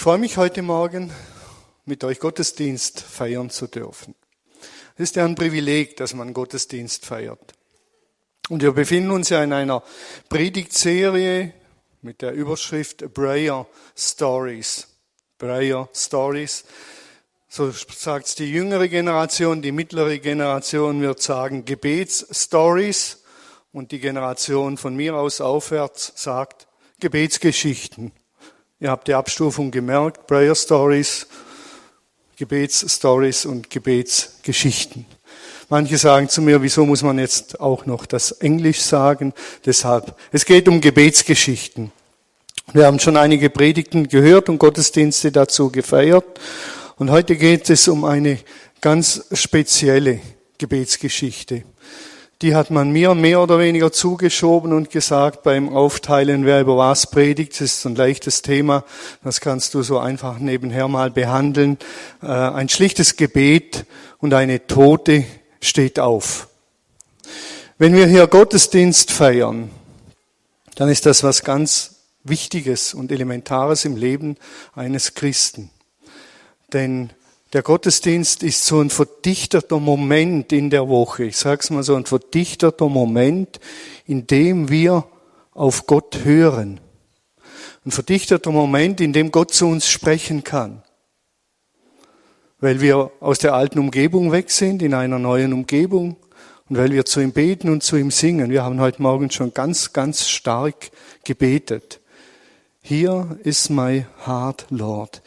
Ich freue mich heute Morgen, mit euch Gottesdienst feiern zu dürfen. Es ist ja ein Privileg, dass man Gottesdienst feiert. Und wir befinden uns ja in einer Predigtserie mit der Überschrift Prayer Stories. Prayer Stories. So sagt es die jüngere Generation, die mittlere Generation wird sagen Gebetsstories und die Generation von mir aus aufwärts sagt Gebetsgeschichten. Ihr habt die Abstufung gemerkt, Prayer Stories, Gebetsstories und Gebetsgeschichten. Manche sagen zu mir, wieso muss man jetzt auch noch das Englisch sagen? Deshalb, es geht um Gebetsgeschichten. Wir haben schon einige Predigten gehört und Gottesdienste dazu gefeiert. Und heute geht es um eine ganz spezielle Gebetsgeschichte die hat man mir mehr oder weniger zugeschoben und gesagt beim Aufteilen, wer über was predigt. Ist ein leichtes Thema, das kannst du so einfach nebenher mal behandeln. Äh, ein schlichtes Gebet und eine Tote steht auf. Wenn wir hier Gottesdienst feiern, dann ist das was ganz Wichtiges und Elementares im Leben eines Christen. Denn der Gottesdienst ist so ein verdichteter Moment in der Woche. Ich sage es mal so, ein verdichteter Moment, in dem wir auf Gott hören. Ein verdichteter Moment, in dem Gott zu uns sprechen kann. Weil wir aus der alten Umgebung weg sind, in einer neuen Umgebung. Und weil wir zu ihm beten und zu ihm singen. Wir haben heute Morgen schon ganz, ganz stark gebetet. Here is my heart, Lord.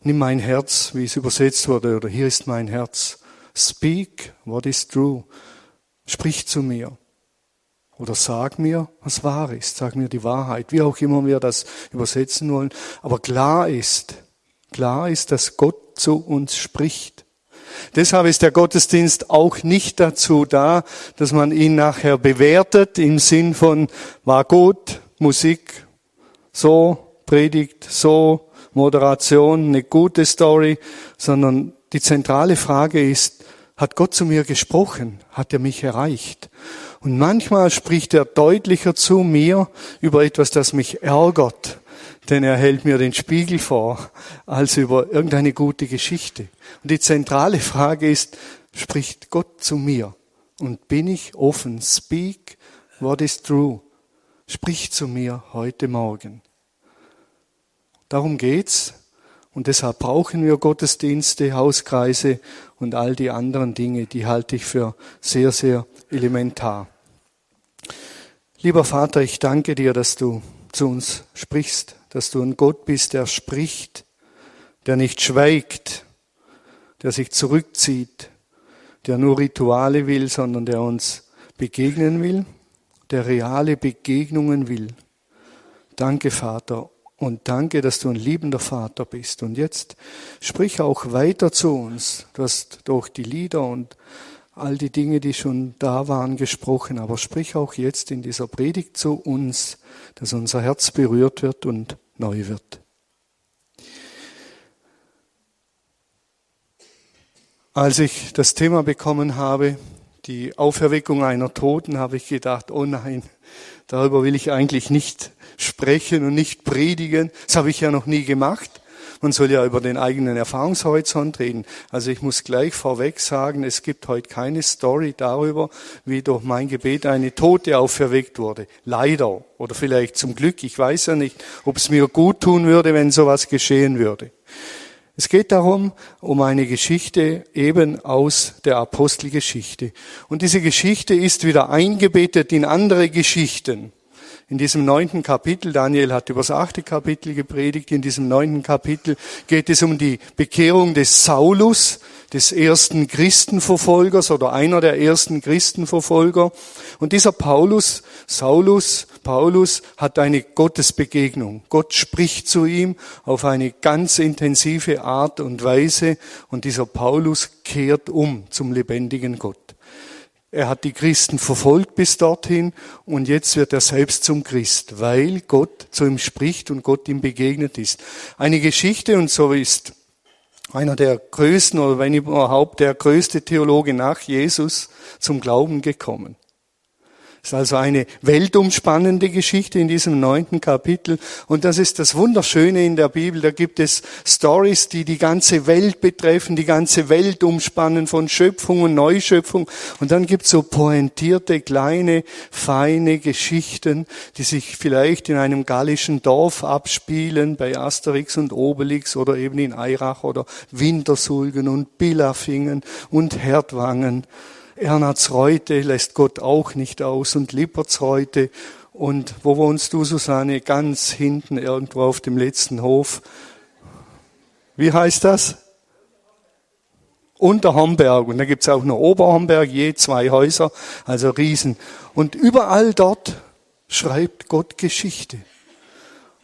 Nimm mein Herz, wie es übersetzt wurde, oder hier ist mein Herz. Speak what is true. Sprich zu mir. Oder sag mir, was wahr ist. Sag mir die Wahrheit. Wie auch immer wir das übersetzen wollen. Aber klar ist, klar ist, dass Gott zu uns spricht. Deshalb ist der Gottesdienst auch nicht dazu da, dass man ihn nachher bewertet im Sinn von war gut, Musik, so, Predigt, so, Moderation, eine gute Story, sondern die zentrale Frage ist, hat Gott zu mir gesprochen? Hat er mich erreicht? Und manchmal spricht er deutlicher zu mir über etwas, das mich ärgert, denn er hält mir den Spiegel vor, als über irgendeine gute Geschichte. Und die zentrale Frage ist, spricht Gott zu mir? Und bin ich offen? Speak what is true. Sprich zu mir heute Morgen. Darum geht's. Und deshalb brauchen wir Gottesdienste, Hauskreise und all die anderen Dinge, die halte ich für sehr, sehr elementar. Lieber Vater, ich danke dir, dass du zu uns sprichst, dass du ein Gott bist, der spricht, der nicht schweigt, der sich zurückzieht, der nur Rituale will, sondern der uns begegnen will, der reale Begegnungen will. Danke, Vater, und danke, dass du ein liebender Vater bist. Und jetzt sprich auch weiter zu uns. Du hast durch die Lieder und all die Dinge, die schon da waren, gesprochen. Aber sprich auch jetzt in dieser Predigt zu uns, dass unser Herz berührt wird und neu wird. Als ich das Thema bekommen habe, die Auferweckung einer Toten, habe ich gedacht, oh nein, darüber will ich eigentlich nicht sprechen und nicht predigen. Das habe ich ja noch nie gemacht. Man soll ja über den eigenen Erfahrungshorizont reden. Also ich muss gleich vorweg sagen, es gibt heute keine Story darüber, wie durch mein Gebet eine Tote auferweckt wurde. Leider. Oder vielleicht zum Glück. Ich weiß ja nicht, ob es mir gut tun würde, wenn sowas geschehen würde. Es geht darum, um eine Geschichte eben aus der Apostelgeschichte. Und diese Geschichte ist wieder eingebettet in andere Geschichten. In diesem neunten Kapitel, Daniel hat über das achte Kapitel gepredigt, in diesem neunten Kapitel geht es um die Bekehrung des Saulus, des ersten Christenverfolgers oder einer der ersten Christenverfolger. Und dieser Paulus, Saulus, Paulus hat eine Gottesbegegnung. Gott spricht zu ihm auf eine ganz intensive Art und Weise und dieser Paulus kehrt um zum lebendigen Gott. Er hat die Christen verfolgt bis dorthin und jetzt wird er selbst zum Christ, weil Gott zu ihm spricht und Gott ihm begegnet ist. Eine Geschichte und so ist einer der größten oder wenn überhaupt der größte Theologe nach Jesus zum Glauben gekommen. Ist also eine weltumspannende Geschichte in diesem neunten Kapitel. Und das ist das Wunderschöne in der Bibel. Da gibt es Stories, die die ganze Welt betreffen, die ganze Welt umspannen von Schöpfung und Neuschöpfung. Und dann gibt es so pointierte, kleine, feine Geschichten, die sich vielleicht in einem gallischen Dorf abspielen, bei Asterix und Obelix oder eben in Eirach oder Wintersulgen und Bilafingen und Herdwangen. Ernatzreute lässt Gott auch nicht aus und Lippertsreute. Und wo wohnst du, Susanne? Ganz hinten irgendwo auf dem letzten Hof. Wie heißt das? Unter Homberg. Und da gibt's auch noch Oberhomberg, je zwei Häuser, also Riesen. Und überall dort schreibt Gott Geschichte.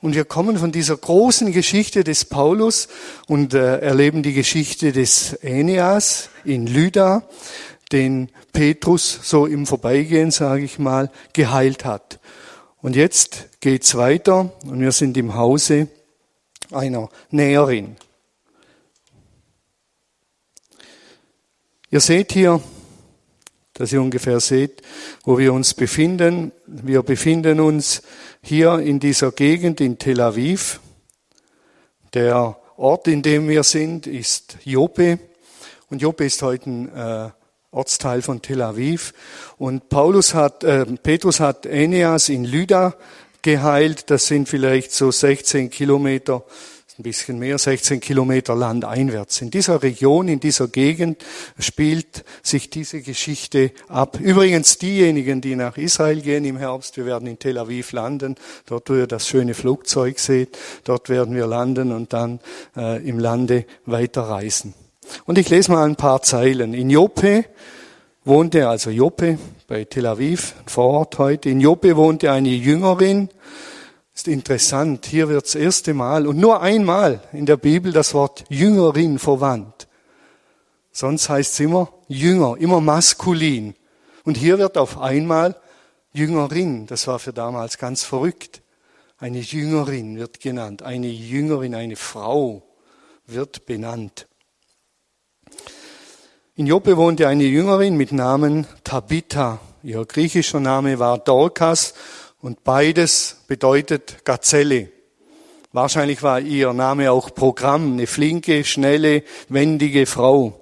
Und wir kommen von dieser großen Geschichte des Paulus und äh, erleben die Geschichte des Aeneas in Lyda den Petrus so im Vorbeigehen, sage ich mal, geheilt hat. Und jetzt geht's weiter und wir sind im Hause einer Näherin. Ihr seht hier, dass ihr ungefähr seht, wo wir uns befinden. Wir befinden uns hier in dieser Gegend in Tel Aviv. Der Ort, in dem wir sind, ist Joppe. Und Joppe ist heute ein äh, Ortsteil von Tel Aviv. Und Paulus hat, äh, Petrus hat Aeneas in Lyda geheilt. Das sind vielleicht so 16 Kilometer, ein bisschen mehr, 16 Kilometer landeinwärts. In dieser Region, in dieser Gegend spielt sich diese Geschichte ab. Übrigens diejenigen, die nach Israel gehen im Herbst, wir werden in Tel Aviv landen, dort wo ihr das schöne Flugzeug seht, dort werden wir landen und dann äh, im Lande weiterreisen. Und ich lese mal ein paar Zeilen. In Joppe wohnte, also Joppe bei Tel Aviv, vor Ort heute, in Joppe wohnte eine Jüngerin. Ist interessant, hier wird das erste Mal und nur einmal in der Bibel das Wort Jüngerin verwandt. Sonst heißt es immer Jünger, immer maskulin. Und hier wird auf einmal Jüngerin, das war für damals ganz verrückt. Eine Jüngerin wird genannt, eine Jüngerin, eine Frau wird benannt. In Joppe wohnte eine Jüngerin mit Namen Tabitha. Ihr griechischer Name war Dorcas und beides bedeutet Gazelle. Wahrscheinlich war ihr Name auch Programm, eine flinke, schnelle, wendige Frau.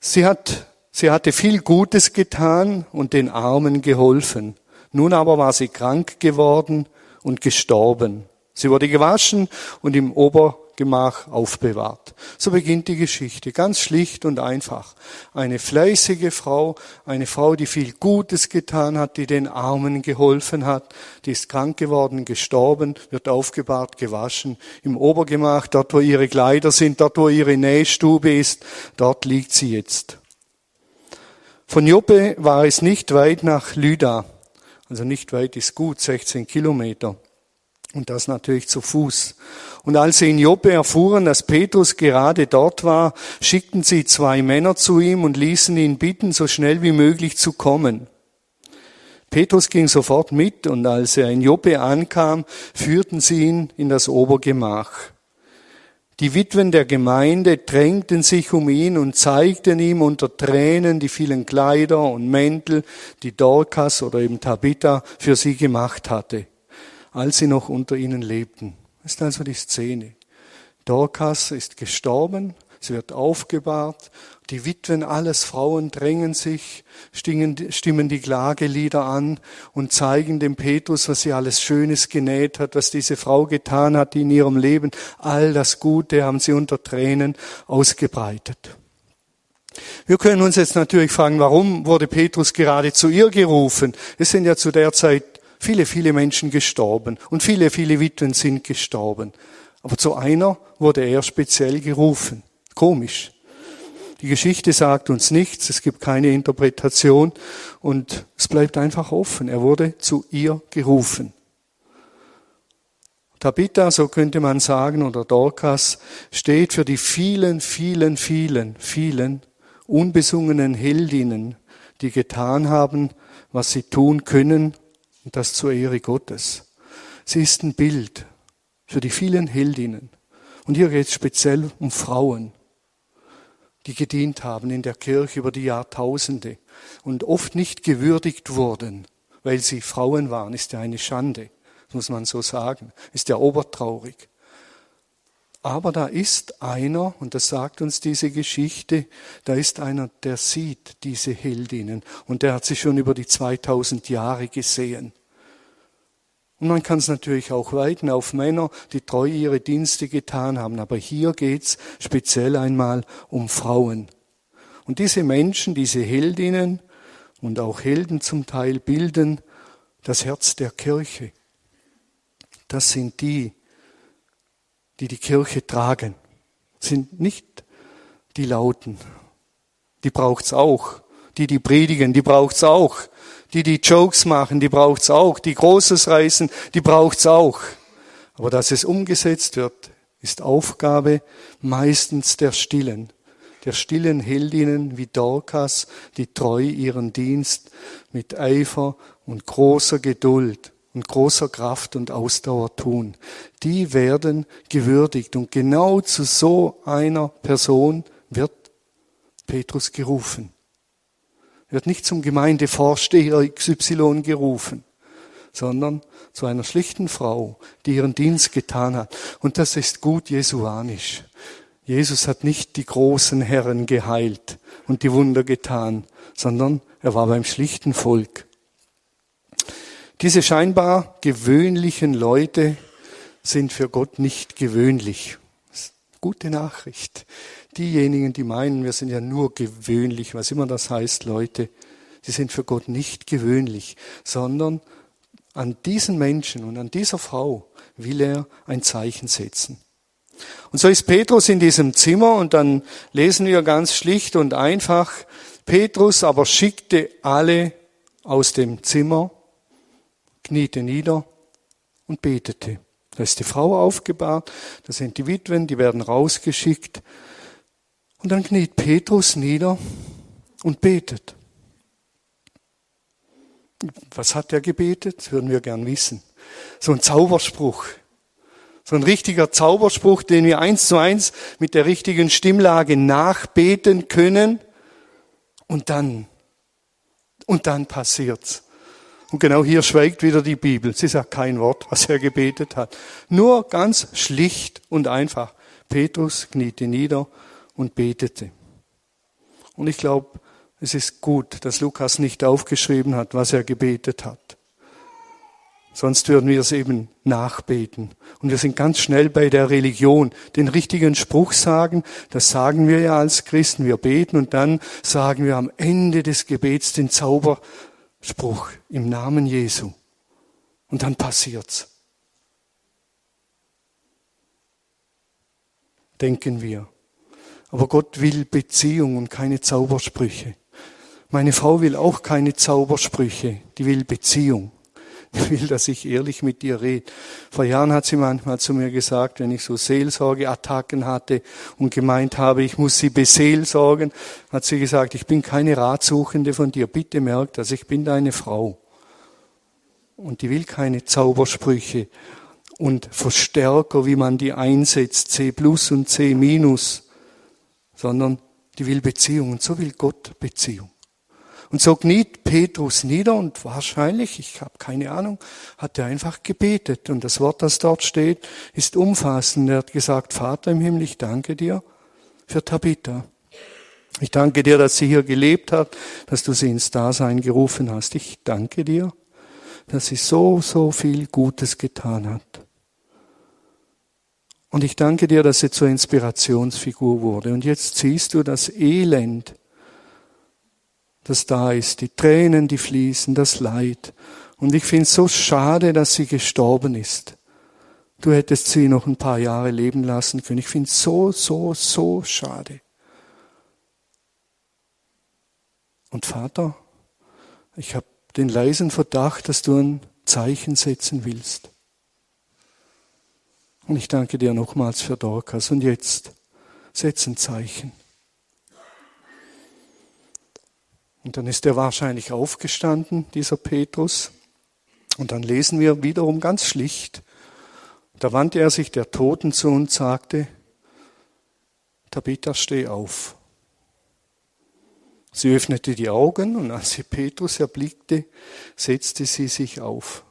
Sie hat, sie hatte viel Gutes getan und den Armen geholfen. Nun aber war sie krank geworden und gestorben. Sie wurde gewaschen und im Ober Gemach aufbewahrt. So beginnt die Geschichte, ganz schlicht und einfach. Eine fleißige Frau, eine Frau, die viel Gutes getan hat, die den Armen geholfen hat, die ist krank geworden, gestorben, wird aufgebahrt, gewaschen. Im Obergemach, dort wo ihre Kleider sind, dort wo ihre Nähstube ist, dort liegt sie jetzt. Von Joppe war es nicht weit nach Lyda. Also nicht weit ist gut, 16 Kilometer. Und das natürlich zu Fuß. Und als sie in Joppe erfuhren, dass Petrus gerade dort war, schickten sie zwei Männer zu ihm und ließen ihn bitten, so schnell wie möglich zu kommen. Petrus ging sofort mit und als er in Joppe ankam, führten sie ihn in das Obergemach. Die Witwen der Gemeinde drängten sich um ihn und zeigten ihm unter Tränen die vielen Kleider und Mäntel, die Dorcas oder eben Tabitha für sie gemacht hatte als sie noch unter ihnen lebten. Das ist also die Szene. Dorcas ist gestorben, sie wird aufgebahrt, die Witwen, alles Frauen drängen sich, stimmen die Klagelieder an und zeigen dem Petrus, was sie alles Schönes genäht hat, was diese Frau getan hat in ihrem Leben. All das Gute haben sie unter Tränen ausgebreitet. Wir können uns jetzt natürlich fragen, warum wurde Petrus gerade zu ihr gerufen? Es sind ja zu der Zeit viele, viele Menschen gestorben und viele, viele Witwen sind gestorben. Aber zu einer wurde er speziell gerufen. Komisch. Die Geschichte sagt uns nichts, es gibt keine Interpretation und es bleibt einfach offen. Er wurde zu ihr gerufen. Tabitha, so könnte man sagen, oder Dorcas, steht für die vielen, vielen, vielen, vielen unbesungenen Heldinnen, die getan haben, was sie tun können und das zur Ehre Gottes. Sie ist ein Bild für die vielen Heldinnen. Und hier geht es speziell um Frauen, die gedient haben in der Kirche über die Jahrtausende und oft nicht gewürdigt wurden weil sie Frauen waren, ist ja eine Schande, muss man so sagen, ist ja obertraurig. Aber da ist einer, und das sagt uns diese Geschichte, da ist einer, der sieht diese Heldinnen und der hat sie schon über die 2000 Jahre gesehen. Und man kann es natürlich auch weiten auf Männer, die treu ihre Dienste getan haben. Aber hier geht's speziell einmal um Frauen. Und diese Menschen, diese Heldinnen und auch Helden zum Teil bilden das Herz der Kirche. Das sind die, die die Kirche tragen, sind nicht die Lauten. Die braucht's auch. Die, die predigen, die braucht's auch. Die, die Jokes machen, die braucht's auch. Die Großes reißen, die braucht's auch. Aber dass es umgesetzt wird, ist Aufgabe meistens der Stillen, der stillen Heldinnen wie Dorcas, die treu ihren Dienst mit Eifer und großer Geduld und großer Kraft und Ausdauer tun. Die werden gewürdigt und genau zu so einer Person wird Petrus gerufen. Er wird nicht zum Gemeindevorsteher XY gerufen, sondern zu einer schlichten Frau, die ihren Dienst getan hat. Und das ist gut jesuanisch. Jesus hat nicht die großen Herren geheilt und die Wunder getan, sondern er war beim schlichten Volk. Diese scheinbar gewöhnlichen Leute sind für Gott nicht gewöhnlich. Gute Nachricht. Diejenigen, die meinen, wir sind ja nur gewöhnlich, was immer das heißt, Leute, die sind für Gott nicht gewöhnlich, sondern an diesen Menschen und an dieser Frau will er ein Zeichen setzen. Und so ist Petrus in diesem Zimmer und dann lesen wir ganz schlicht und einfach, Petrus aber schickte alle aus dem Zimmer kniete nieder und betete. Da ist die Frau aufgebahrt, da sind die Witwen, die werden rausgeschickt. Und dann kniet Petrus nieder und betet. Was hat er gebetet? Das würden wir gern wissen. So ein Zauberspruch. So ein richtiger Zauberspruch, den wir eins zu eins mit der richtigen Stimmlage nachbeten können. Und dann, und dann passiert's. Und genau hier schweigt wieder die Bibel. Sie sagt kein Wort, was er gebetet hat. Nur ganz schlicht und einfach. Petrus kniete nieder und betete. Und ich glaube, es ist gut, dass Lukas nicht aufgeschrieben hat, was er gebetet hat. Sonst würden wir es eben nachbeten. Und wir sind ganz schnell bei der Religion. Den richtigen Spruch sagen, das sagen wir ja als Christen. Wir beten und dann sagen wir am Ende des Gebets den Zauber, Spruch im Namen Jesu. Und dann passiert's. Denken wir. Aber Gott will Beziehung und keine Zaubersprüche. Meine Frau will auch keine Zaubersprüche, die will Beziehung. Ich will, dass ich ehrlich mit dir rede. Vor Jahren hat sie manchmal zu mir gesagt, wenn ich so Seelsorgeattacken hatte und gemeint habe, ich muss sie beseelsorgen, hat sie gesagt, ich bin keine Ratsuchende von dir. Bitte merk das, ich bin deine Frau. Und die will keine Zaubersprüche und Verstärker, wie man die einsetzt, C plus und C minus, sondern die will Beziehung. Und so will Gott Beziehung. Und so kniet Petrus nieder und wahrscheinlich, ich habe keine Ahnung, hat er einfach gebetet. Und das Wort, das dort steht, ist umfassend. Er hat gesagt, Vater im Himmel, ich danke dir für Tabitha. Ich danke dir, dass sie hier gelebt hat, dass du sie ins Dasein gerufen hast. Ich danke dir, dass sie so, so viel Gutes getan hat. Und ich danke dir, dass sie zur Inspirationsfigur wurde. Und jetzt siehst du das Elend, das da ist, die Tränen, die fließen, das Leid. Und ich finde es so schade, dass sie gestorben ist. Du hättest sie noch ein paar Jahre leben lassen können. Ich finde es so, so, so schade. Und Vater, ich habe den leisen Verdacht, dass du ein Zeichen setzen willst. Und ich danke dir nochmals für Dorcas. Und jetzt setz ein Zeichen. Und dann ist er wahrscheinlich aufgestanden, dieser Petrus. Und dann lesen wir wiederum ganz schlicht. Da wandte er sich der Toten zu und sagte, Tabitha, steh auf. Sie öffnete die Augen und als sie Petrus erblickte, setzte sie sich auf.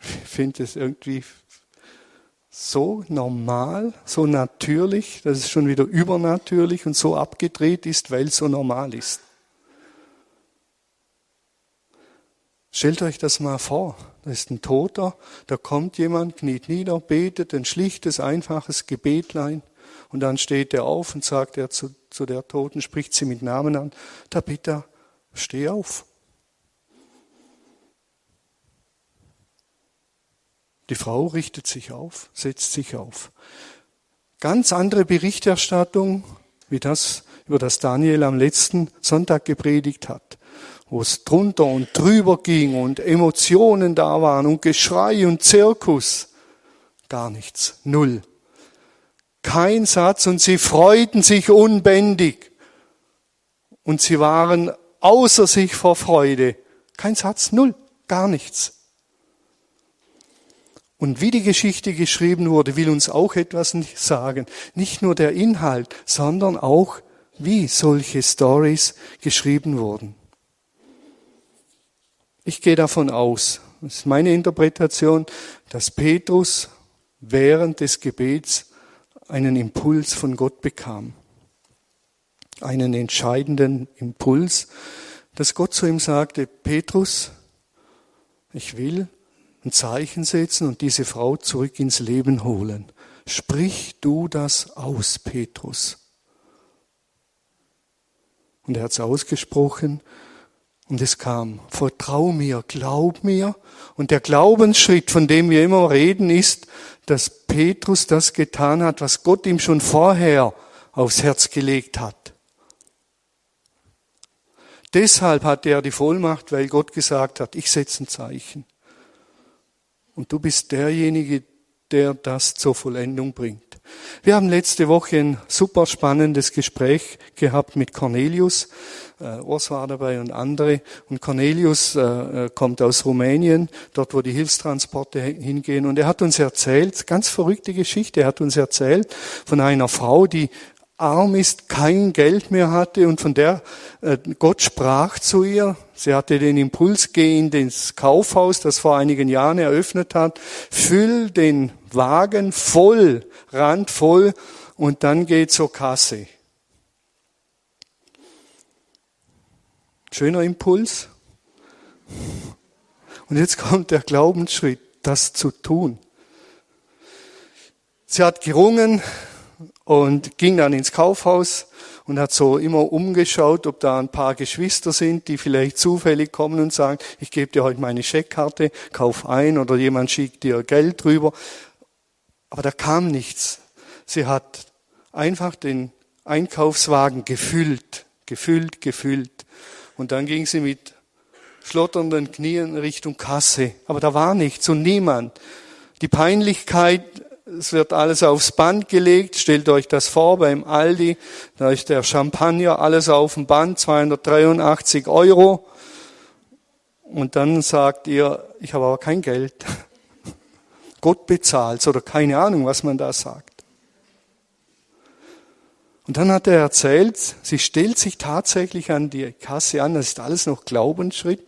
Ich finde es irgendwie so normal, so natürlich, dass es schon wieder übernatürlich und so abgedreht ist, weil es so normal ist. Stellt euch das mal vor. Da ist ein Toter, da kommt jemand, kniet nieder, betet ein schlichtes, einfaches Gebetlein und dann steht er auf und sagt er zu, zu der Toten, spricht sie mit Namen an, Tabitha, steh auf. Die Frau richtet sich auf, setzt sich auf. Ganz andere Berichterstattung, wie das, über das Daniel am letzten Sonntag gepredigt hat wo es drunter und drüber ging und Emotionen da waren und Geschrei und Zirkus. Gar nichts. Null. Kein Satz und sie freuten sich unbändig. Und sie waren außer sich vor Freude. Kein Satz, null, gar nichts. Und wie die Geschichte geschrieben wurde, will uns auch etwas sagen. Nicht nur der Inhalt, sondern auch, wie solche Stories geschrieben wurden. Ich gehe davon aus, das ist meine Interpretation, dass Petrus während des Gebets einen Impuls von Gott bekam. Einen entscheidenden Impuls, dass Gott zu ihm sagte, Petrus, ich will ein Zeichen setzen und diese Frau zurück ins Leben holen. Sprich du das aus, Petrus. Und er hat es ausgesprochen und es kam, vertrau mir, glaub mir. Und der Glaubensschritt, von dem wir immer reden, ist, dass Petrus das getan hat, was Gott ihm schon vorher aufs Herz gelegt hat. Deshalb hatte er die Vollmacht, weil Gott gesagt hat, ich setze ein Zeichen. Und du bist derjenige, der das zur Vollendung bringt. Wir haben letzte Woche ein super spannendes Gespräch gehabt mit Cornelius. Äh, Urs war dabei und andere. Und Cornelius äh, äh, kommt aus Rumänien, dort wo die Hilfstransporte hingehen. Und er hat uns erzählt, ganz verrückte Geschichte, er hat uns erzählt von einer Frau, die arm ist, kein Geld mehr hatte und von der äh, Gott sprach zu ihr. Sie hatte den Impuls, geh in das Kaufhaus, das vor einigen Jahren eröffnet hat, füll den Wagen voll, randvoll und dann geh zur Kasse. Schöner Impuls. Und jetzt kommt der Glaubensschritt, das zu tun. Sie hat gerungen, und ging dann ins Kaufhaus und hat so immer umgeschaut, ob da ein paar Geschwister sind, die vielleicht zufällig kommen und sagen, ich gebe dir heute meine Scheckkarte, kauf ein oder jemand schickt dir Geld drüber. Aber da kam nichts. Sie hat einfach den Einkaufswagen gefüllt, gefüllt, gefüllt. Und dann ging sie mit schlotternden Knien Richtung Kasse. Aber da war nichts und niemand. Die Peinlichkeit es wird alles aufs Band gelegt. Stellt euch das vor beim Aldi. Da ist der Champagner, alles auf dem Band, 283 Euro. Und dann sagt ihr, ich habe aber kein Geld. Gott bezahlt oder keine Ahnung, was man da sagt. Und dann hat er erzählt, sie stellt sich tatsächlich an die Kasse an, das ist alles noch Glaubensschritt.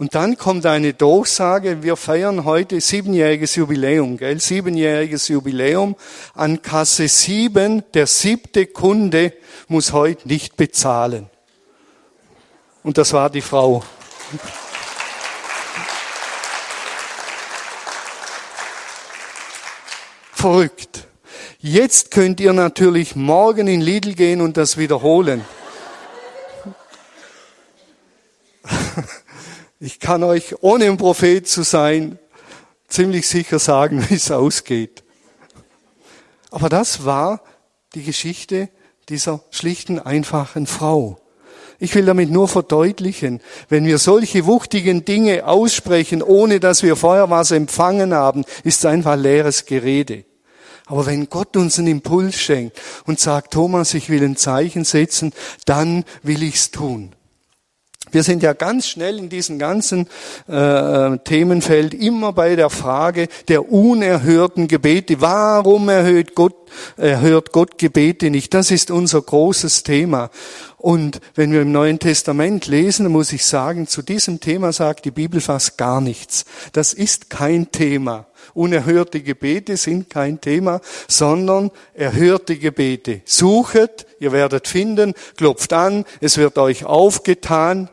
Und dann kommt eine Durchsage, wir feiern heute siebenjähriges Jubiläum, gell? Siebenjähriges Jubiläum an Kasse sieben. Der siebte Kunde muss heute nicht bezahlen. Und das war die Frau. Verrückt. Jetzt könnt ihr natürlich morgen in Lidl gehen und das wiederholen. Ich kann euch, ohne ein Prophet zu sein, ziemlich sicher sagen, wie es ausgeht. Aber das war die Geschichte dieser schlichten, einfachen Frau. Ich will damit nur verdeutlichen, wenn wir solche wuchtigen Dinge aussprechen, ohne dass wir vorher was empfangen haben, ist es einfach leeres Gerede. Aber wenn Gott uns einen Impuls schenkt und sagt, Thomas, ich will ein Zeichen setzen, dann will ich's tun. Wir sind ja ganz schnell in diesem ganzen äh, Themenfeld immer bei der Frage der unerhörten Gebete. Warum erhöht Gott erhört Gott Gebete nicht. Das ist unser großes Thema. Und wenn wir im Neuen Testament lesen, muss ich sagen, zu diesem Thema sagt die Bibel fast gar nichts. Das ist kein Thema. Unerhörte Gebete sind kein Thema, sondern erhörte Gebete. Suchet, ihr werdet finden, klopft an, es wird euch aufgetan,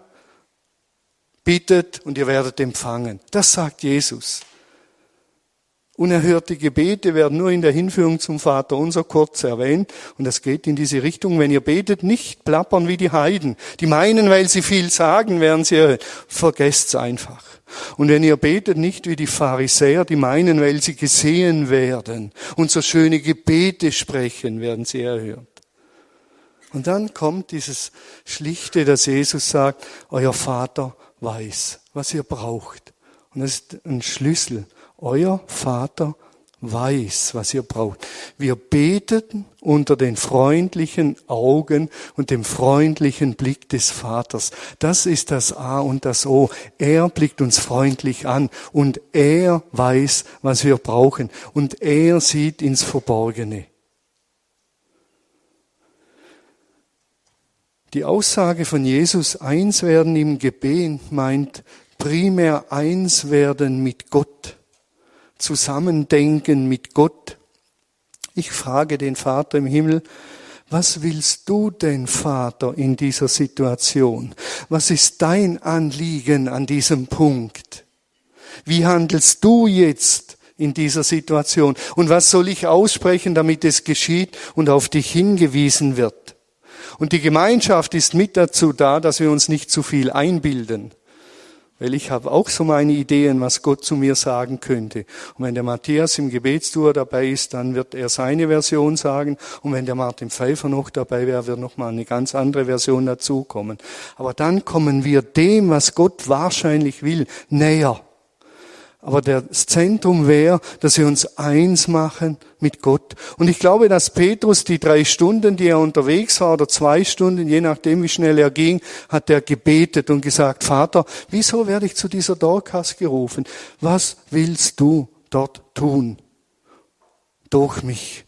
bittet und ihr werdet empfangen. Das sagt Jesus. Unerhörte Gebete werden nur in der Hinführung zum Vater unser kurz erwähnt. Und das geht in diese Richtung. Wenn ihr betet, nicht plappern wie die Heiden. Die meinen, weil sie viel sagen, werden sie erhört. Vergesst's einfach. Und wenn ihr betet, nicht wie die Pharisäer, die meinen, weil sie gesehen werden und so schöne Gebete sprechen, werden sie erhört. Und dann kommt dieses Schlichte, dass Jesus sagt, euer Vater weiß, was ihr braucht. Und das ist ein Schlüssel. Euer Vater weiß, was ihr braucht. Wir beteten unter den freundlichen Augen und dem freundlichen Blick des Vaters. Das ist das A und das O. Er blickt uns freundlich an und er weiß, was wir brauchen und er sieht ins Verborgene. Die Aussage von Jesus, eins werden im Gebet, meint primär eins werden mit Gott. Zusammendenken mit Gott. Ich frage den Vater im Himmel, was willst du denn, Vater, in dieser Situation? Was ist dein Anliegen an diesem Punkt? Wie handelst du jetzt in dieser Situation? Und was soll ich aussprechen, damit es geschieht und auf dich hingewiesen wird? Und die Gemeinschaft ist mit dazu da, dass wir uns nicht zu viel einbilden. Weil ich habe auch so meine Ideen, was Gott zu mir sagen könnte. Und wenn der Matthias im Gebetstour dabei ist, dann wird er seine Version sagen. Und wenn der Martin Pfeiffer noch dabei wäre, wird noch mal eine ganz andere Version dazukommen. Aber dann kommen wir dem, was Gott wahrscheinlich will, näher. Aber das Zentrum wäre, dass wir uns eins machen mit Gott. Und ich glaube, dass Petrus die drei Stunden, die er unterwegs war, oder zwei Stunden, je nachdem, wie schnell er ging, hat er gebetet und gesagt, Vater, wieso werde ich zu dieser Dorcas gerufen? Was willst du dort tun? Durch mich.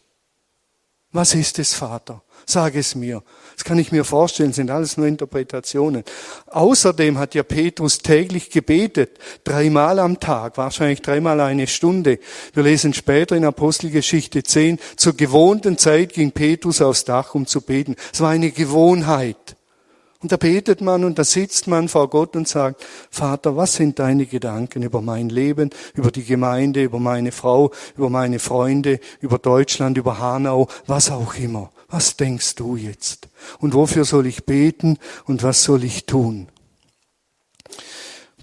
Was ist es, Vater? Sag es mir. Das kann ich mir vorstellen, sind alles nur Interpretationen. Außerdem hat ja Petrus täglich gebetet, dreimal am Tag, wahrscheinlich dreimal eine Stunde. Wir lesen später in Apostelgeschichte 10, zur gewohnten Zeit ging Petrus aufs Dach, um zu beten. Es war eine Gewohnheit. Und da betet man und da sitzt man vor Gott und sagt, Vater, was sind deine Gedanken über mein Leben, über die Gemeinde, über meine Frau, über meine Freunde, über Deutschland, über Hanau, was auch immer was denkst du jetzt? Und wofür soll ich beten und was soll ich tun?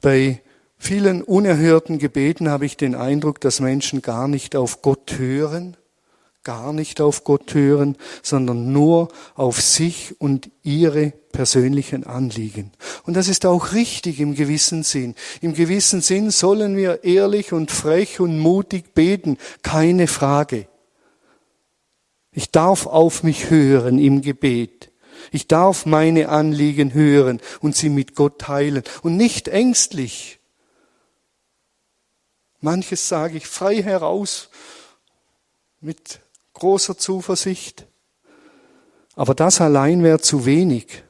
Bei vielen unerhörten Gebeten habe ich den Eindruck, dass Menschen gar nicht auf Gott hören, gar nicht auf Gott hören, sondern nur auf sich und ihre persönlichen Anliegen. Und das ist auch richtig im gewissen Sinn. Im gewissen Sinn sollen wir ehrlich und frech und mutig beten, keine Frage. Ich darf auf mich hören im Gebet. Ich darf meine Anliegen hören und sie mit Gott teilen und nicht ängstlich. Manches sage ich frei heraus mit großer Zuversicht. Aber das allein wäre zu wenig.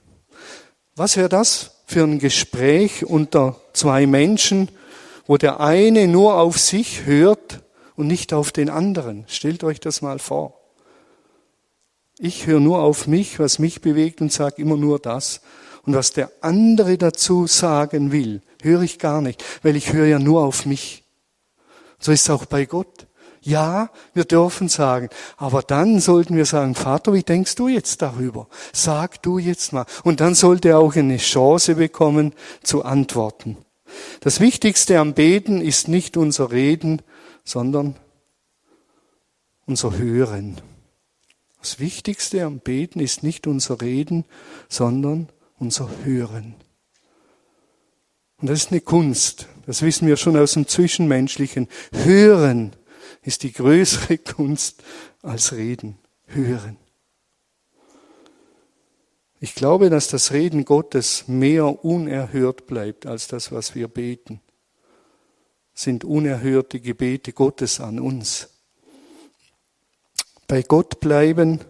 Was wäre das für ein Gespräch unter zwei Menschen, wo der eine nur auf sich hört und nicht auf den anderen? Stellt euch das mal vor. Ich höre nur auf mich, was mich bewegt und sage immer nur das. Und was der andere dazu sagen will, höre ich gar nicht, weil ich höre ja nur auf mich. So ist es auch bei Gott. Ja, wir dürfen sagen, aber dann sollten wir sagen, Vater, wie denkst du jetzt darüber? Sag du jetzt mal. Und dann sollte er auch eine Chance bekommen zu antworten. Das Wichtigste am Beten ist nicht unser Reden, sondern unser Hören. Das Wichtigste am Beten ist nicht unser Reden, sondern unser Hören. Und das ist eine Kunst. Das wissen wir schon aus dem Zwischenmenschlichen. Hören ist die größere Kunst als Reden. Hören. Ich glaube, dass das Reden Gottes mehr unerhört bleibt als das, was wir beten. Sind unerhörte Gebete Gottes an uns. Bei Gott bleiben,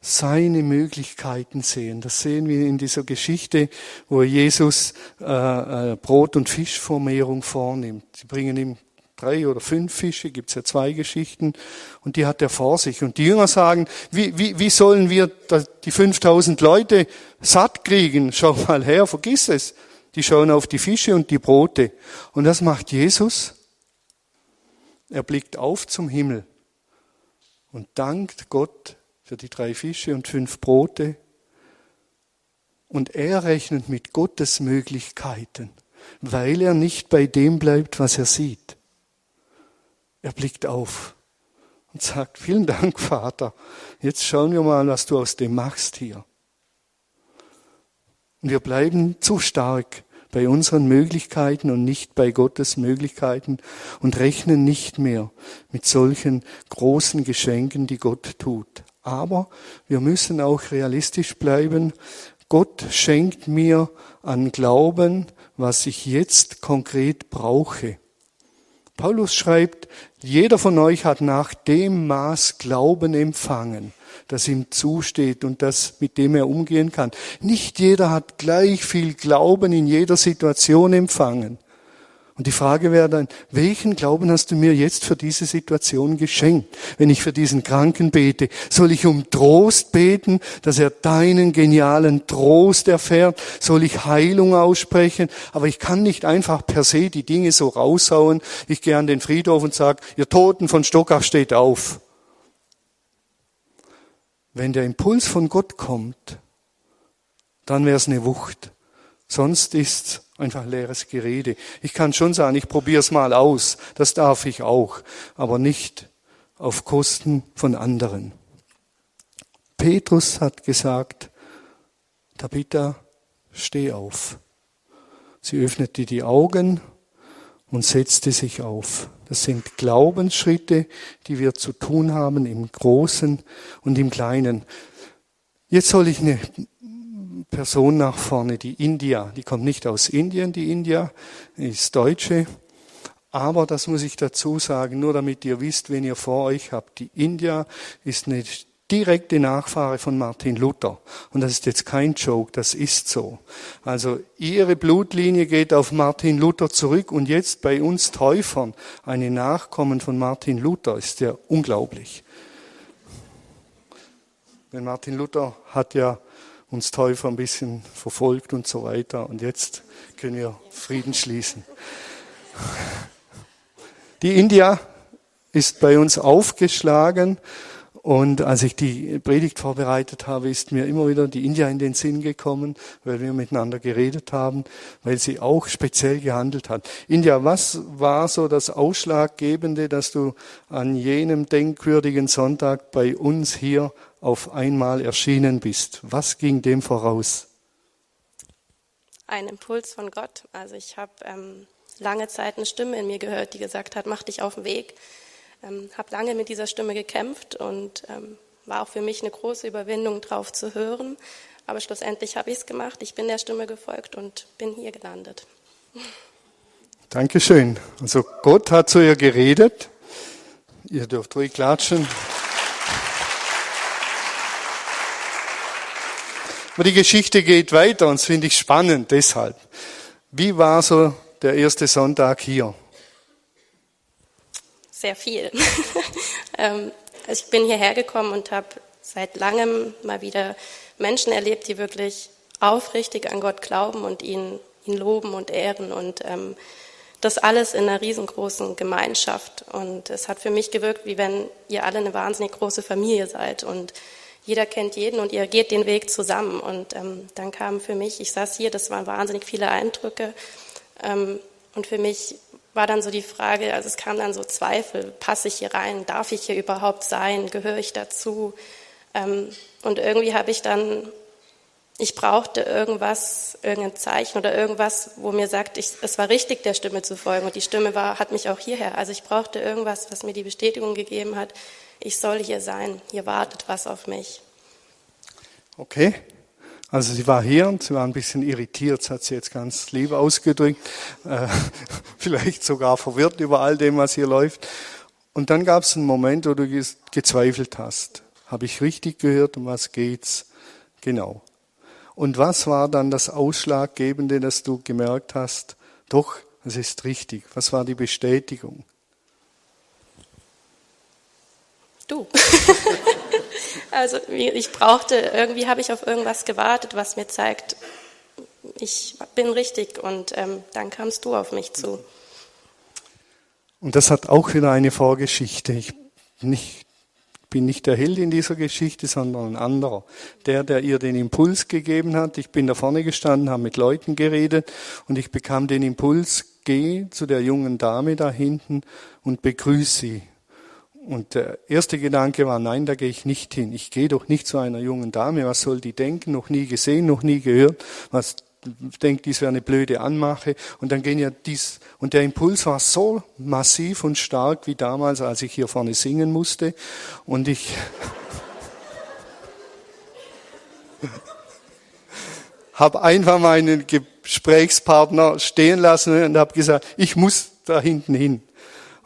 seine Möglichkeiten sehen. Das sehen wir in dieser Geschichte, wo Jesus äh, äh, Brot- und Fischvermehrung vornimmt. Sie bringen ihm drei oder fünf Fische, gibt's ja zwei Geschichten, und die hat er vor sich. Und die Jünger sagen, wie, wie, wie sollen wir die 5000 Leute satt kriegen? Schau mal her, vergiss es. Die schauen auf die Fische und die Brote. Und das macht Jesus. Er blickt auf zum Himmel und dankt Gott für die drei Fische und fünf Brote. Und er rechnet mit Gottes Möglichkeiten, weil er nicht bei dem bleibt, was er sieht. Er blickt auf und sagt, vielen Dank, Vater. Jetzt schauen wir mal, was du aus dem machst hier. Und wir bleiben zu stark bei unseren Möglichkeiten und nicht bei Gottes Möglichkeiten und rechnen nicht mehr mit solchen großen Geschenken, die Gott tut. Aber wir müssen auch realistisch bleiben. Gott schenkt mir an Glauben, was ich jetzt konkret brauche. Paulus schreibt, jeder von euch hat nach dem Maß Glauben empfangen, das ihm zusteht und das, mit dem er umgehen kann. Nicht jeder hat gleich viel Glauben in jeder Situation empfangen. Und die Frage wäre dann, welchen Glauben hast du mir jetzt für diese Situation geschenkt? Wenn ich für diesen Kranken bete, soll ich um Trost beten, dass er deinen genialen Trost erfährt? Soll ich Heilung aussprechen? Aber ich kann nicht einfach per se die Dinge so raushauen. Ich gehe an den Friedhof und sage, ihr Toten von Stockach steht auf. Wenn der Impuls von Gott kommt, dann wäre es eine Wucht. Sonst ist einfach leeres Gerede. Ich kann schon sagen, ich probiere es mal aus. Das darf ich auch, aber nicht auf Kosten von anderen. Petrus hat gesagt, Tabitha, steh auf. Sie öffnete die Augen und setzte sich auf. Das sind Glaubensschritte, die wir zu tun haben im Großen und im Kleinen. Jetzt soll ich eine Person nach vorne, die India. Die kommt nicht aus Indien, die India, ist Deutsche. Aber das muss ich dazu sagen, nur damit ihr wisst, wen ihr vor euch habt. Die India ist eine direkte Nachfahre von Martin Luther. Und das ist jetzt kein Joke, das ist so. Also ihre Blutlinie geht auf Martin Luther zurück und jetzt bei uns Täufern eine Nachkommen von Martin Luther ist ja unglaublich. Denn Martin Luther hat ja uns Täufer ein bisschen verfolgt und so weiter. Und jetzt können wir Frieden schließen. Die India ist bei uns aufgeschlagen und als ich die Predigt vorbereitet habe, ist mir immer wieder die India in den Sinn gekommen, weil wir miteinander geredet haben, weil sie auch speziell gehandelt hat. India, was war so das Ausschlaggebende, dass du an jenem denkwürdigen Sonntag bei uns hier auf einmal erschienen bist? Was ging dem voraus? Ein Impuls von Gott. Also ich habe ähm, lange Zeit eine Stimme in mir gehört, die gesagt hat, mach dich auf den Weg. Ähm, habe lange mit dieser Stimme gekämpft und ähm, war auch für mich eine große Überwindung, drauf zu hören. Aber schlussendlich habe ich es gemacht. Ich bin der Stimme gefolgt und bin hier gelandet. Dankeschön. Also Gott hat zu ihr geredet. Ihr dürft ruhig klatschen. Aber die Geschichte geht weiter und das finde ich spannend deshalb. Wie war so der erste Sonntag hier? Sehr viel. ähm, also ich bin hierher gekommen und habe seit langem mal wieder Menschen erlebt, die wirklich aufrichtig an Gott glauben und ihn, ihn loben und ehren und ähm, das alles in einer riesengroßen Gemeinschaft. Und es hat für mich gewirkt, wie wenn ihr alle eine wahnsinnig große Familie seid und jeder kennt jeden und ihr geht den Weg zusammen. Und ähm, dann kam für mich, ich saß hier, das waren wahnsinnig viele Eindrücke. Ähm, und für mich war dann so die Frage, also es kam dann so Zweifel, passe ich hier rein, darf ich hier überhaupt sein, gehöre ich dazu? Ähm, und irgendwie habe ich dann, ich brauchte irgendwas, irgendein Zeichen oder irgendwas, wo mir sagt, ich, es war richtig, der Stimme zu folgen. Und die Stimme war, hat mich auch hierher. Also ich brauchte irgendwas, was mir die Bestätigung gegeben hat, ich soll hier sein, hier wartet was auf mich. Okay. Also sie war hier und sie war ein bisschen irritiert, das hat sie jetzt ganz lieb ausgedrückt, äh, vielleicht sogar verwirrt über all dem, was hier läuft. Und dann gab es einen Moment, wo du gezweifelt hast. Habe ich richtig gehört, um was geht's? Genau. Und was war dann das Ausschlaggebende, dass du gemerkt hast, doch, es ist richtig. Was war die Bestätigung? Du. Also ich brauchte, irgendwie habe ich auf irgendwas gewartet, was mir zeigt, ich bin richtig und ähm, dann kamst du auf mich zu. Und das hat auch wieder eine Vorgeschichte. Ich nicht, bin nicht der Held in dieser Geschichte, sondern ein anderer. Der, der ihr den Impuls gegeben hat. Ich bin da vorne gestanden, habe mit Leuten geredet und ich bekam den Impuls, geh zu der jungen Dame da hinten und begrüße sie. Und der erste Gedanke war, nein, da gehe ich nicht hin. Ich gehe doch nicht zu einer jungen Dame. Was soll die denken? Noch nie gesehen, noch nie gehört. Was denkt, dies wäre eine blöde Anmache. Und dann gehen ja dies, und der Impuls war so massiv und stark wie damals, als ich hier vorne singen musste. Und ich, habe einfach meinen Gesprächspartner stehen lassen und habe gesagt, ich muss da hinten hin.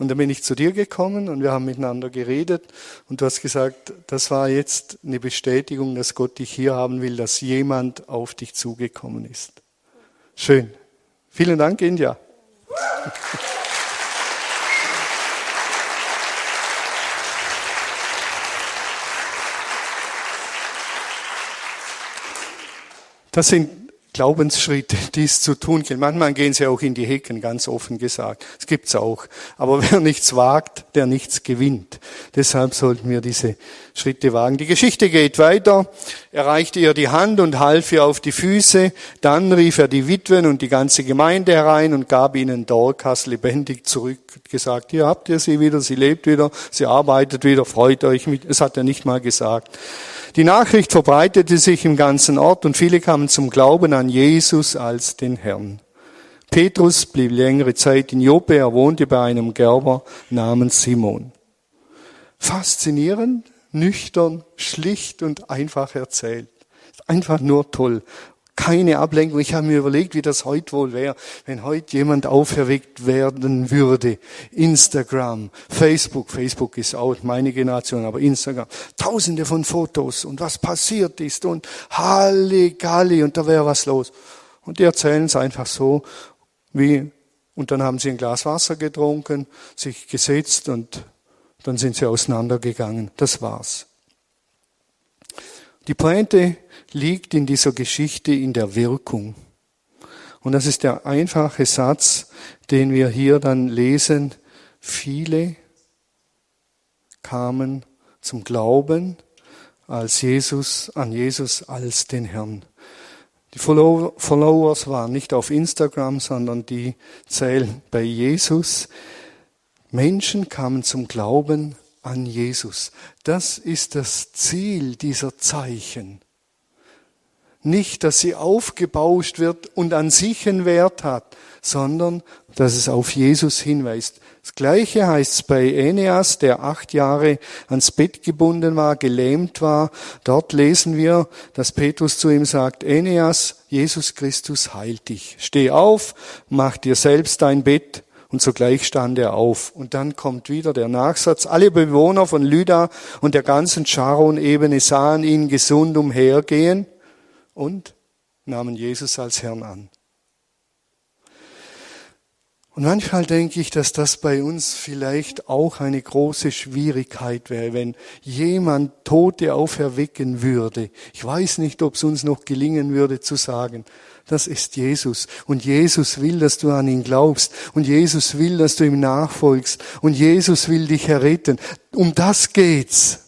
Und dann bin ich zu dir gekommen und wir haben miteinander geredet und du hast gesagt, das war jetzt eine Bestätigung, dass Gott dich hier haben will, dass jemand auf dich zugekommen ist. Schön. Vielen Dank, India. Das sind Glaubensschritte, dies zu tun. Manchmal gehen sie auch in die Hecken, ganz offen gesagt. Das gibt's auch. Aber wer nichts wagt, der nichts gewinnt. Deshalb sollten wir diese Schritte wagen. Die Geschichte geht weiter. Er reichte ihr die Hand und half ihr auf die Füße. Dann rief er die Witwen und die ganze Gemeinde herein und gab ihnen Dorcas lebendig zurück. Gesagt, hier habt ihr sie wieder, sie lebt wieder, sie arbeitet wieder, freut euch mit. Es hat er nicht mal gesagt. Die Nachricht verbreitete sich im ganzen Ort und viele kamen zum Glauben an Jesus als den Herrn. Petrus blieb längere Zeit in Joppe, er wohnte bei einem Gerber namens Simon. Faszinierend, nüchtern, schlicht und einfach erzählt. Einfach nur toll keine Ablenkung. Ich habe mir überlegt, wie das heute wohl wäre, wenn heute jemand auferweckt werden würde. Instagram, Facebook, Facebook ist out, meine Generation, aber Instagram. Tausende von Fotos und was passiert ist und Halligalli und da wäre was los. Und die erzählen es einfach so, wie, und dann haben sie ein Glas Wasser getrunken, sich gesetzt und dann sind sie auseinandergegangen. Das war's. Die Pointe liegt in dieser Geschichte in der Wirkung. Und das ist der einfache Satz, den wir hier dann lesen. Viele kamen zum Glauben als Jesus, an Jesus als den Herrn. Die Followers waren nicht auf Instagram, sondern die zählen bei Jesus. Menschen kamen zum Glauben an Jesus. Das ist das Ziel dieser Zeichen. Nicht, dass sie aufgebauscht wird und an sich einen Wert hat, sondern dass es auf Jesus hinweist. Das Gleiche heißt es bei Eneas, der acht Jahre ans Bett gebunden war, gelähmt war. Dort lesen wir, dass Petrus zu ihm sagt, Eneas, Jesus Christus heilt dich. Steh auf, mach dir selbst dein Bett. Und sogleich stand er auf. Und dann kommt wieder der Nachsatz. Alle Bewohner von Lyda und der ganzen Charon-Ebene sahen ihn gesund umhergehen und nahmen Jesus als Herrn an. Und manchmal denke ich, dass das bei uns vielleicht auch eine große Schwierigkeit wäre, wenn jemand Tote auferwecken würde. Ich weiß nicht, ob es uns noch gelingen würde zu sagen, das ist Jesus. Und Jesus will, dass du an ihn glaubst. Und Jesus will, dass du ihm nachfolgst. Und Jesus will dich erretten. Um das geht's.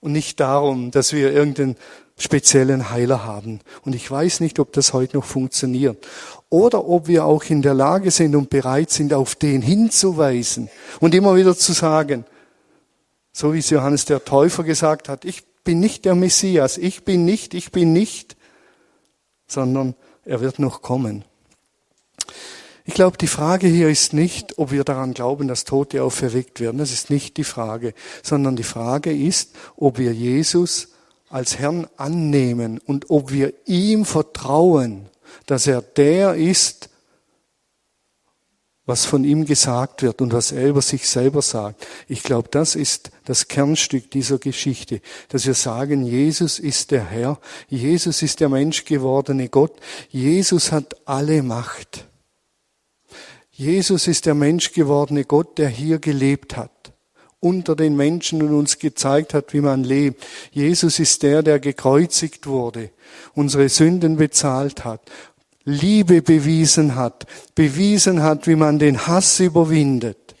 Und nicht darum, dass wir irgendeinen speziellen Heiler haben. Und ich weiß nicht, ob das heute noch funktioniert. Oder ob wir auch in der Lage sind und bereit sind, auf den hinzuweisen und immer wieder zu sagen, so wie es Johannes der Täufer gesagt hat, ich bin nicht der Messias, ich bin nicht, ich bin nicht, sondern er wird noch kommen. Ich glaube, die Frage hier ist nicht, ob wir daran glauben, dass Tote auferweckt werden. Das ist nicht die Frage, sondern die Frage ist, ob wir Jesus als Herrn annehmen und ob wir ihm vertrauen, dass er der ist, was von ihm gesagt wird und was er über sich selber sagt. Ich glaube, das ist das Kernstück dieser Geschichte, dass wir sagen, Jesus ist der Herr, Jesus ist der menschgewordene Gott, Jesus hat alle Macht. Jesus ist der menschgewordene Gott, der hier gelebt hat unter den Menschen und uns gezeigt hat, wie man lebt. Jesus ist der, der gekreuzigt wurde, unsere Sünden bezahlt hat, Liebe bewiesen hat, bewiesen hat, wie man den Hass überwindet.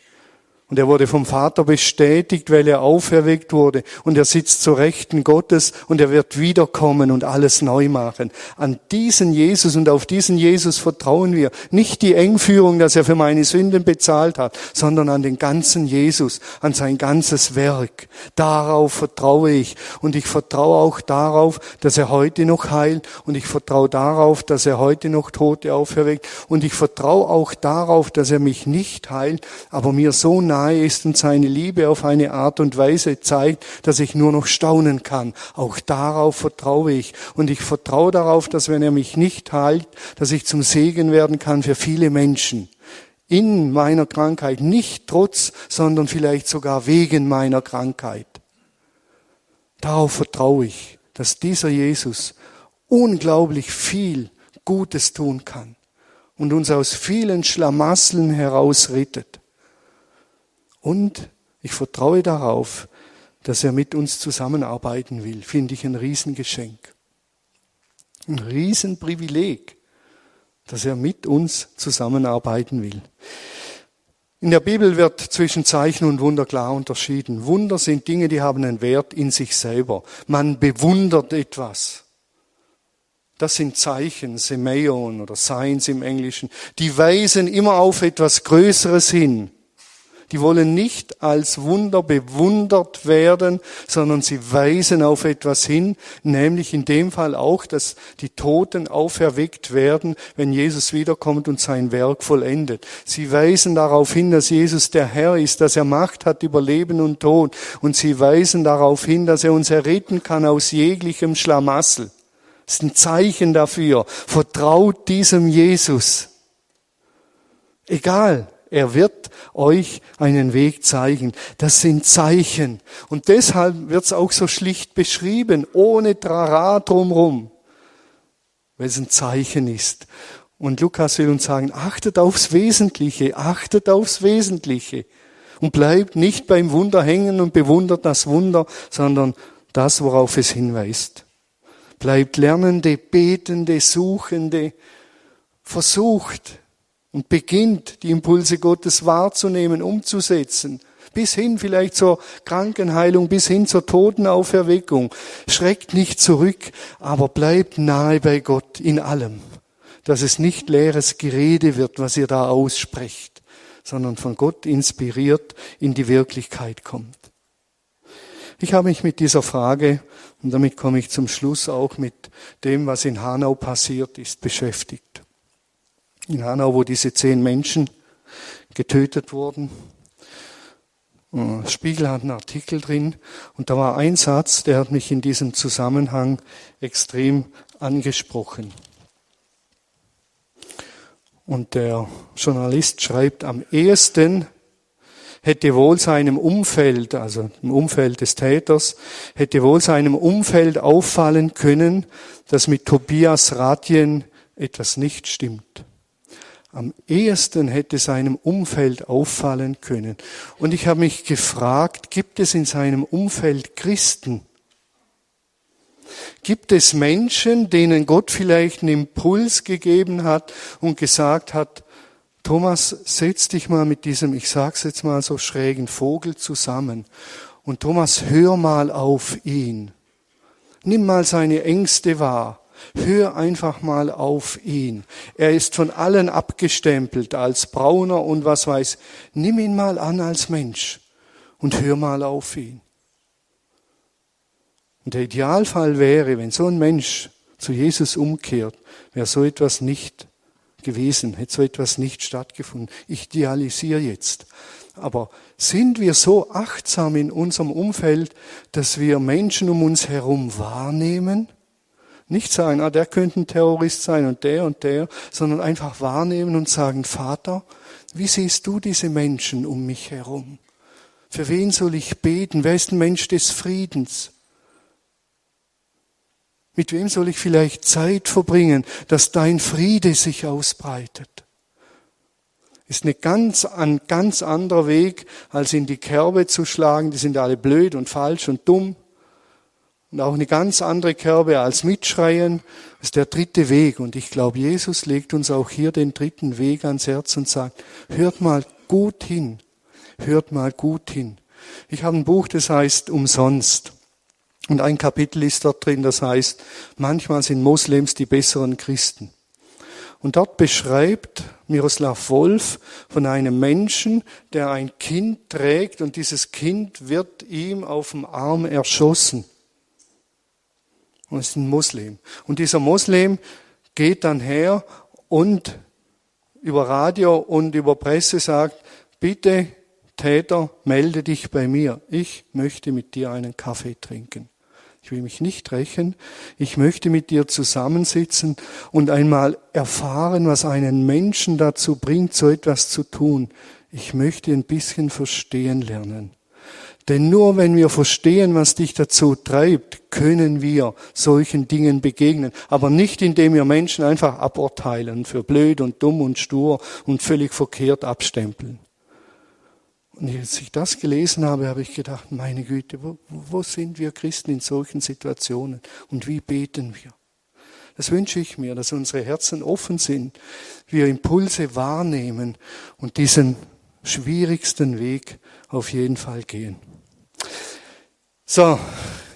Und er wurde vom Vater bestätigt, weil er auferweckt wurde. Und er sitzt zur Rechten Gottes und er wird wiederkommen und alles neu machen. An diesen Jesus und auf diesen Jesus vertrauen wir. Nicht die Engführung, dass er für meine Sünden bezahlt hat, sondern an den ganzen Jesus, an sein ganzes Werk. Darauf vertraue ich. Und ich vertraue auch darauf, dass er heute noch heilt. Und ich vertraue darauf, dass er heute noch Tote auferweckt. Und ich vertraue auch darauf, dass er mich nicht heilt, aber mir so nah nahe ist und seine Liebe auf eine Art und Weise zeigt, dass ich nur noch staunen kann. Auch darauf vertraue ich. Und ich vertraue darauf, dass wenn er mich nicht heilt, dass ich zum Segen werden kann für viele Menschen. In meiner Krankheit, nicht trotz, sondern vielleicht sogar wegen meiner Krankheit. Darauf vertraue ich, dass dieser Jesus unglaublich viel Gutes tun kann und uns aus vielen Schlamasseln herausrettet. Und ich vertraue darauf, dass er mit uns zusammenarbeiten will. Finde ich ein Riesengeschenk. Ein Riesenprivileg, dass er mit uns zusammenarbeiten will. In der Bibel wird zwischen Zeichen und Wunder klar unterschieden. Wunder sind Dinge, die haben einen Wert in sich selber. Man bewundert etwas. Das sind Zeichen, Semeion oder Signs im Englischen. Die weisen immer auf etwas Größeres hin die wollen nicht als Wunder bewundert werden, sondern sie weisen auf etwas hin, nämlich in dem Fall auch, dass die Toten auferweckt werden, wenn Jesus wiederkommt und sein Werk vollendet. Sie weisen darauf hin, dass Jesus der Herr ist, dass er Macht hat über Leben und Tod. Und sie weisen darauf hin, dass er uns erretten kann aus jeglichem Schlamassel. Das ist ein Zeichen dafür. Vertraut diesem Jesus. Egal, er wird euch einen Weg zeigen. Das sind Zeichen. Und deshalb wird es auch so schlicht beschrieben, ohne Trara drumrum, weil es ein Zeichen ist. Und Lukas will uns sagen, achtet aufs Wesentliche, achtet aufs Wesentliche. Und bleibt nicht beim Wunder hängen und bewundert das Wunder, sondern das, worauf es hinweist. Bleibt Lernende, Betende, Suchende, versucht und beginnt, die Impulse Gottes wahrzunehmen, umzusetzen, bis hin vielleicht zur Krankenheilung, bis hin zur Totenauferweckung. Schreckt nicht zurück, aber bleibt nahe bei Gott in allem, dass es nicht leeres Gerede wird, was ihr da aussprecht, sondern von Gott inspiriert in die Wirklichkeit kommt. Ich habe mich mit dieser Frage, und damit komme ich zum Schluss auch mit dem, was in Hanau passiert ist, beschäftigt in Hanau, wo diese zehn Menschen getötet wurden. Äh, Spiegel hat einen Artikel drin und da war ein Satz, der hat mich in diesem Zusammenhang extrem angesprochen. Und der Journalist schreibt, am ehesten hätte wohl seinem Umfeld, also im Umfeld des Täters, hätte wohl seinem Umfeld auffallen können, dass mit Tobias Ratjen etwas nicht stimmt am ehesten hätte seinem Umfeld auffallen können. Und ich habe mich gefragt, gibt es in seinem Umfeld Christen? Gibt es Menschen, denen Gott vielleicht einen Impuls gegeben hat und gesagt hat, Thomas, setz dich mal mit diesem, ich sag's jetzt mal so schrägen Vogel zusammen. Und Thomas, hör mal auf ihn. Nimm mal seine Ängste wahr. Hör einfach mal auf ihn. Er ist von allen abgestempelt als Brauner und was weiß. Nimm ihn mal an als Mensch und hör mal auf ihn. Und der Idealfall wäre, wenn so ein Mensch zu Jesus umkehrt, wäre so etwas nicht gewesen, hätte so etwas nicht stattgefunden. Ich idealisiere jetzt. Aber sind wir so achtsam in unserem Umfeld, dass wir Menschen um uns herum wahrnehmen? Nicht sagen, ah, der könnte ein Terrorist sein und der und der, sondern einfach wahrnehmen und sagen, Vater, wie siehst du diese Menschen um mich herum? Für wen soll ich beten? Wer ist ein Mensch des Friedens? Mit wem soll ich vielleicht Zeit verbringen, dass dein Friede sich ausbreitet? Ist eine ganz, ein ganz anderer Weg, als in die Kerbe zu schlagen. Die sind alle blöd und falsch und dumm. Und auch eine ganz andere Kerbe als mitschreien. Ist der dritte Weg. Und ich glaube, Jesus legt uns auch hier den dritten Weg ans Herz und sagt, hört mal gut hin. Hört mal gut hin. Ich habe ein Buch, das heißt Umsonst. Und ein Kapitel ist dort drin, das heißt, manchmal sind Moslems die besseren Christen. Und dort beschreibt Miroslav Wolf von einem Menschen, der ein Kind trägt und dieses Kind wird ihm auf dem Arm erschossen. Und ist ein Moslem. Und dieser Moslem geht dann her und über Radio und über Presse sagt, bitte Täter, melde dich bei mir. Ich möchte mit dir einen Kaffee trinken. Ich will mich nicht rächen. Ich möchte mit dir zusammensitzen und einmal erfahren, was einen Menschen dazu bringt, so etwas zu tun. Ich möchte ein bisschen verstehen lernen. Denn nur wenn wir verstehen, was dich dazu treibt, können wir solchen Dingen begegnen. Aber nicht indem wir Menschen einfach aburteilen, für blöd und dumm und stur und völlig verkehrt abstempeln. Und als ich das gelesen habe, habe ich gedacht, meine Güte, wo, wo sind wir Christen in solchen Situationen und wie beten wir? Das wünsche ich mir, dass unsere Herzen offen sind, wir Impulse wahrnehmen und diesen schwierigsten Weg auf jeden Fall gehen. So,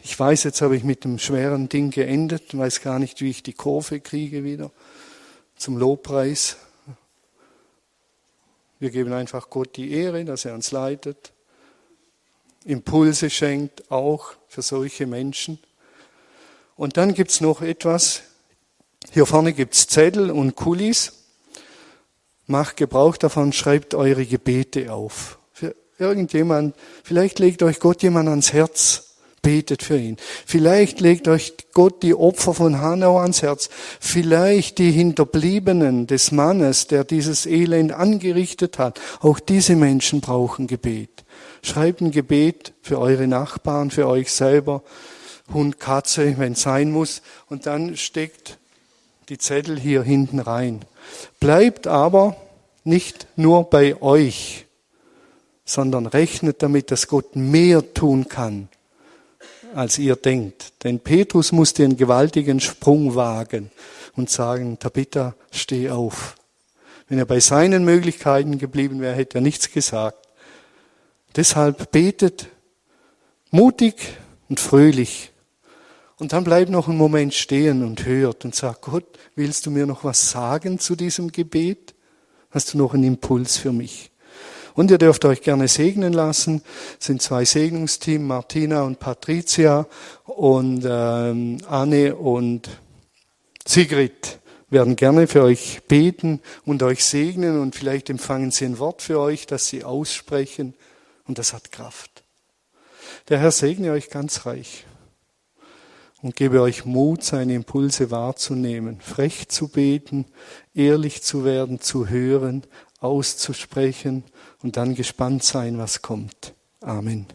ich weiß, jetzt habe ich mit dem schweren Ding geendet, weiß gar nicht, wie ich die Kurve kriege wieder zum Lobpreis. Wir geben einfach Gott die Ehre, dass er uns leitet, Impulse schenkt, auch für solche Menschen. Und dann gibt's noch etwas. Hier vorne gibt's Zettel und Kulis. Macht Gebrauch davon, schreibt eure Gebete auf. Irgendjemand, vielleicht legt euch Gott jemand ans Herz betet für ihn. Vielleicht legt euch Gott die Opfer von Hanau ans Herz. Vielleicht die Hinterbliebenen des Mannes, der dieses Elend angerichtet hat. Auch diese Menschen brauchen Gebet. Schreibt ein Gebet für eure Nachbarn, für euch selber. Hund, Katze, wenn es sein muss. Und dann steckt die Zettel hier hinten rein. Bleibt aber nicht nur bei euch, sondern rechnet damit, dass Gott mehr tun kann als ihr denkt. Denn Petrus musste einen gewaltigen Sprung wagen und sagen, Tabitha, steh auf. Wenn er bei seinen Möglichkeiten geblieben wäre, hätte er nichts gesagt. Deshalb betet mutig und fröhlich. Und dann bleibt noch einen Moment stehen und hört und sagt, Gott, willst du mir noch was sagen zu diesem Gebet? Hast du noch einen Impuls für mich? Und ihr dürft euch gerne segnen lassen. Es sind zwei Segnungsteam, Martina und Patricia und ähm, Anne und Sigrid werden gerne für euch beten und euch segnen und vielleicht empfangen sie ein Wort für euch, das sie aussprechen und das hat Kraft. Der Herr segne euch ganz reich und gebe euch Mut, seine Impulse wahrzunehmen, frech zu beten, ehrlich zu werden, zu hören, auszusprechen und dann gespannt sein, was kommt. Amen.